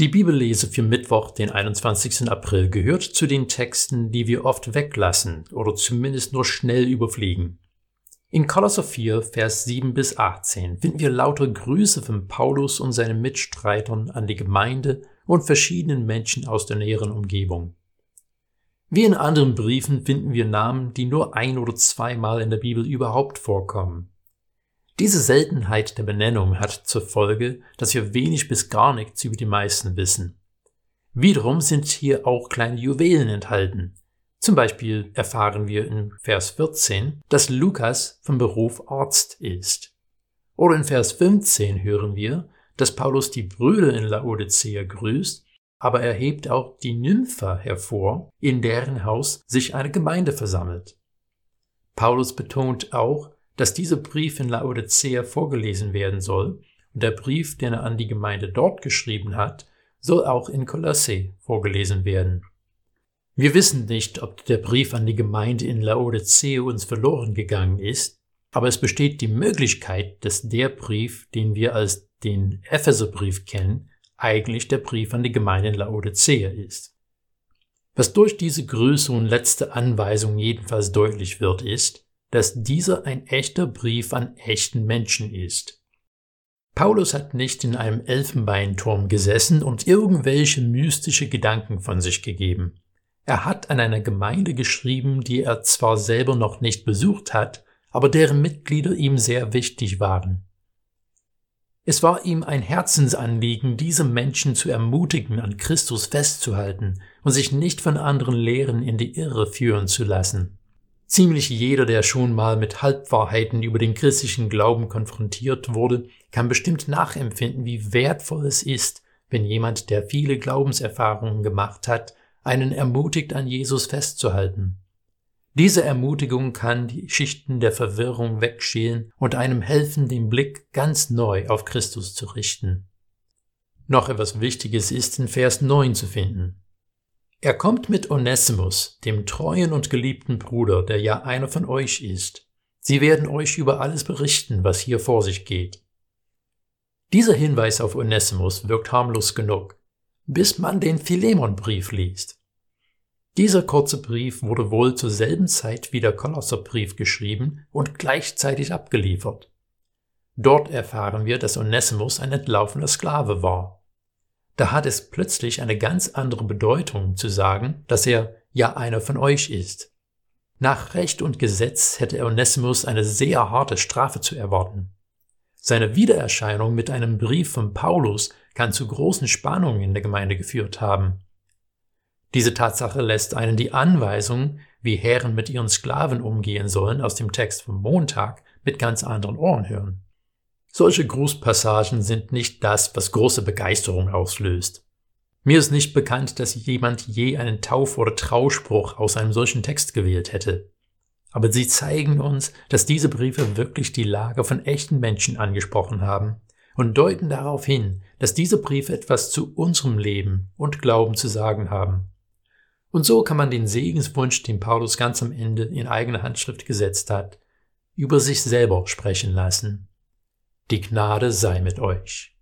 Die Bibellese für Mittwoch, den 21. April, gehört zu den Texten, die wir oft weglassen oder zumindest nur schnell überfliegen. In Kolosser 4, Vers 7 bis 18 finden wir lauter Grüße von Paulus und seinen Mitstreitern an die Gemeinde und verschiedenen Menschen aus der näheren Umgebung. Wie in anderen Briefen finden wir Namen, die nur ein oder zweimal in der Bibel überhaupt vorkommen. Diese Seltenheit der Benennung hat zur Folge, dass wir wenig bis gar nichts über die meisten wissen. Wiederum sind hier auch kleine Juwelen enthalten. Zum Beispiel erfahren wir in Vers 14, dass Lukas vom Beruf Arzt ist. Oder in Vers 15 hören wir, dass Paulus die Brüder in Laodicea grüßt, aber er hebt auch die Nympha hervor, in deren Haus sich eine Gemeinde versammelt. Paulus betont auch, dass dieser Brief in Laodicea vorgelesen werden soll, und der Brief, den er an die Gemeinde dort geschrieben hat, soll auch in Kolosse vorgelesen werden. Wir wissen nicht, ob der Brief an die Gemeinde in Laodicea uns verloren gegangen ist, aber es besteht die Möglichkeit, dass der Brief, den wir als den Epheserbrief kennen, eigentlich der Brief an die Gemeinde in Laodicea ist. Was durch diese Größe und letzte Anweisung jedenfalls deutlich wird, ist, dass dieser ein echter Brief an echten Menschen ist. Paulus hat nicht in einem Elfenbeinturm gesessen und irgendwelche mystische Gedanken von sich gegeben. Er hat an eine Gemeinde geschrieben, die er zwar selber noch nicht besucht hat, aber deren Mitglieder ihm sehr wichtig waren. Es war ihm ein Herzensanliegen, diese Menschen zu ermutigen, an Christus festzuhalten und sich nicht von anderen Lehren in die Irre führen zu lassen. Ziemlich jeder, der schon mal mit Halbwahrheiten über den christlichen Glauben konfrontiert wurde, kann bestimmt nachempfinden, wie wertvoll es ist, wenn jemand, der viele Glaubenserfahrungen gemacht hat, einen ermutigt, an Jesus festzuhalten. Diese Ermutigung kann die Schichten der Verwirrung wegschälen und einem helfen, den Blick ganz neu auf Christus zu richten. Noch etwas Wichtiges ist in Vers 9 zu finden. Er kommt mit Onesimus, dem treuen und geliebten Bruder, der ja einer von euch ist. Sie werden euch über alles berichten, was hier vor sich geht. Dieser Hinweis auf Onesimus wirkt harmlos genug, bis man den Philemonbrief liest. Dieser kurze Brief wurde wohl zur selben Zeit wie der Kolosserbrief geschrieben und gleichzeitig abgeliefert. Dort erfahren wir, dass Onesimus ein entlaufener Sklave war da hat es plötzlich eine ganz andere Bedeutung zu sagen, dass er ja einer von euch ist. Nach Recht und Gesetz hätte Onesimus eine sehr harte Strafe zu erwarten. Seine Wiedererscheinung mit einem Brief von Paulus kann zu großen Spannungen in der Gemeinde geführt haben. Diese Tatsache lässt einen die Anweisung, wie Herren mit ihren Sklaven umgehen sollen, aus dem Text vom Montag mit ganz anderen Ohren hören. Solche Grußpassagen sind nicht das, was große Begeisterung auslöst. Mir ist nicht bekannt, dass jemand je einen Tauf- oder Trauspruch aus einem solchen Text gewählt hätte. Aber sie zeigen uns, dass diese Briefe wirklich die Lage von echten Menschen angesprochen haben und deuten darauf hin, dass diese Briefe etwas zu unserem Leben und Glauben zu sagen haben. Und so kann man den Segenswunsch, den Paulus ganz am Ende in eigener Handschrift gesetzt hat, über sich selber sprechen lassen. Die Gnade sei mit euch.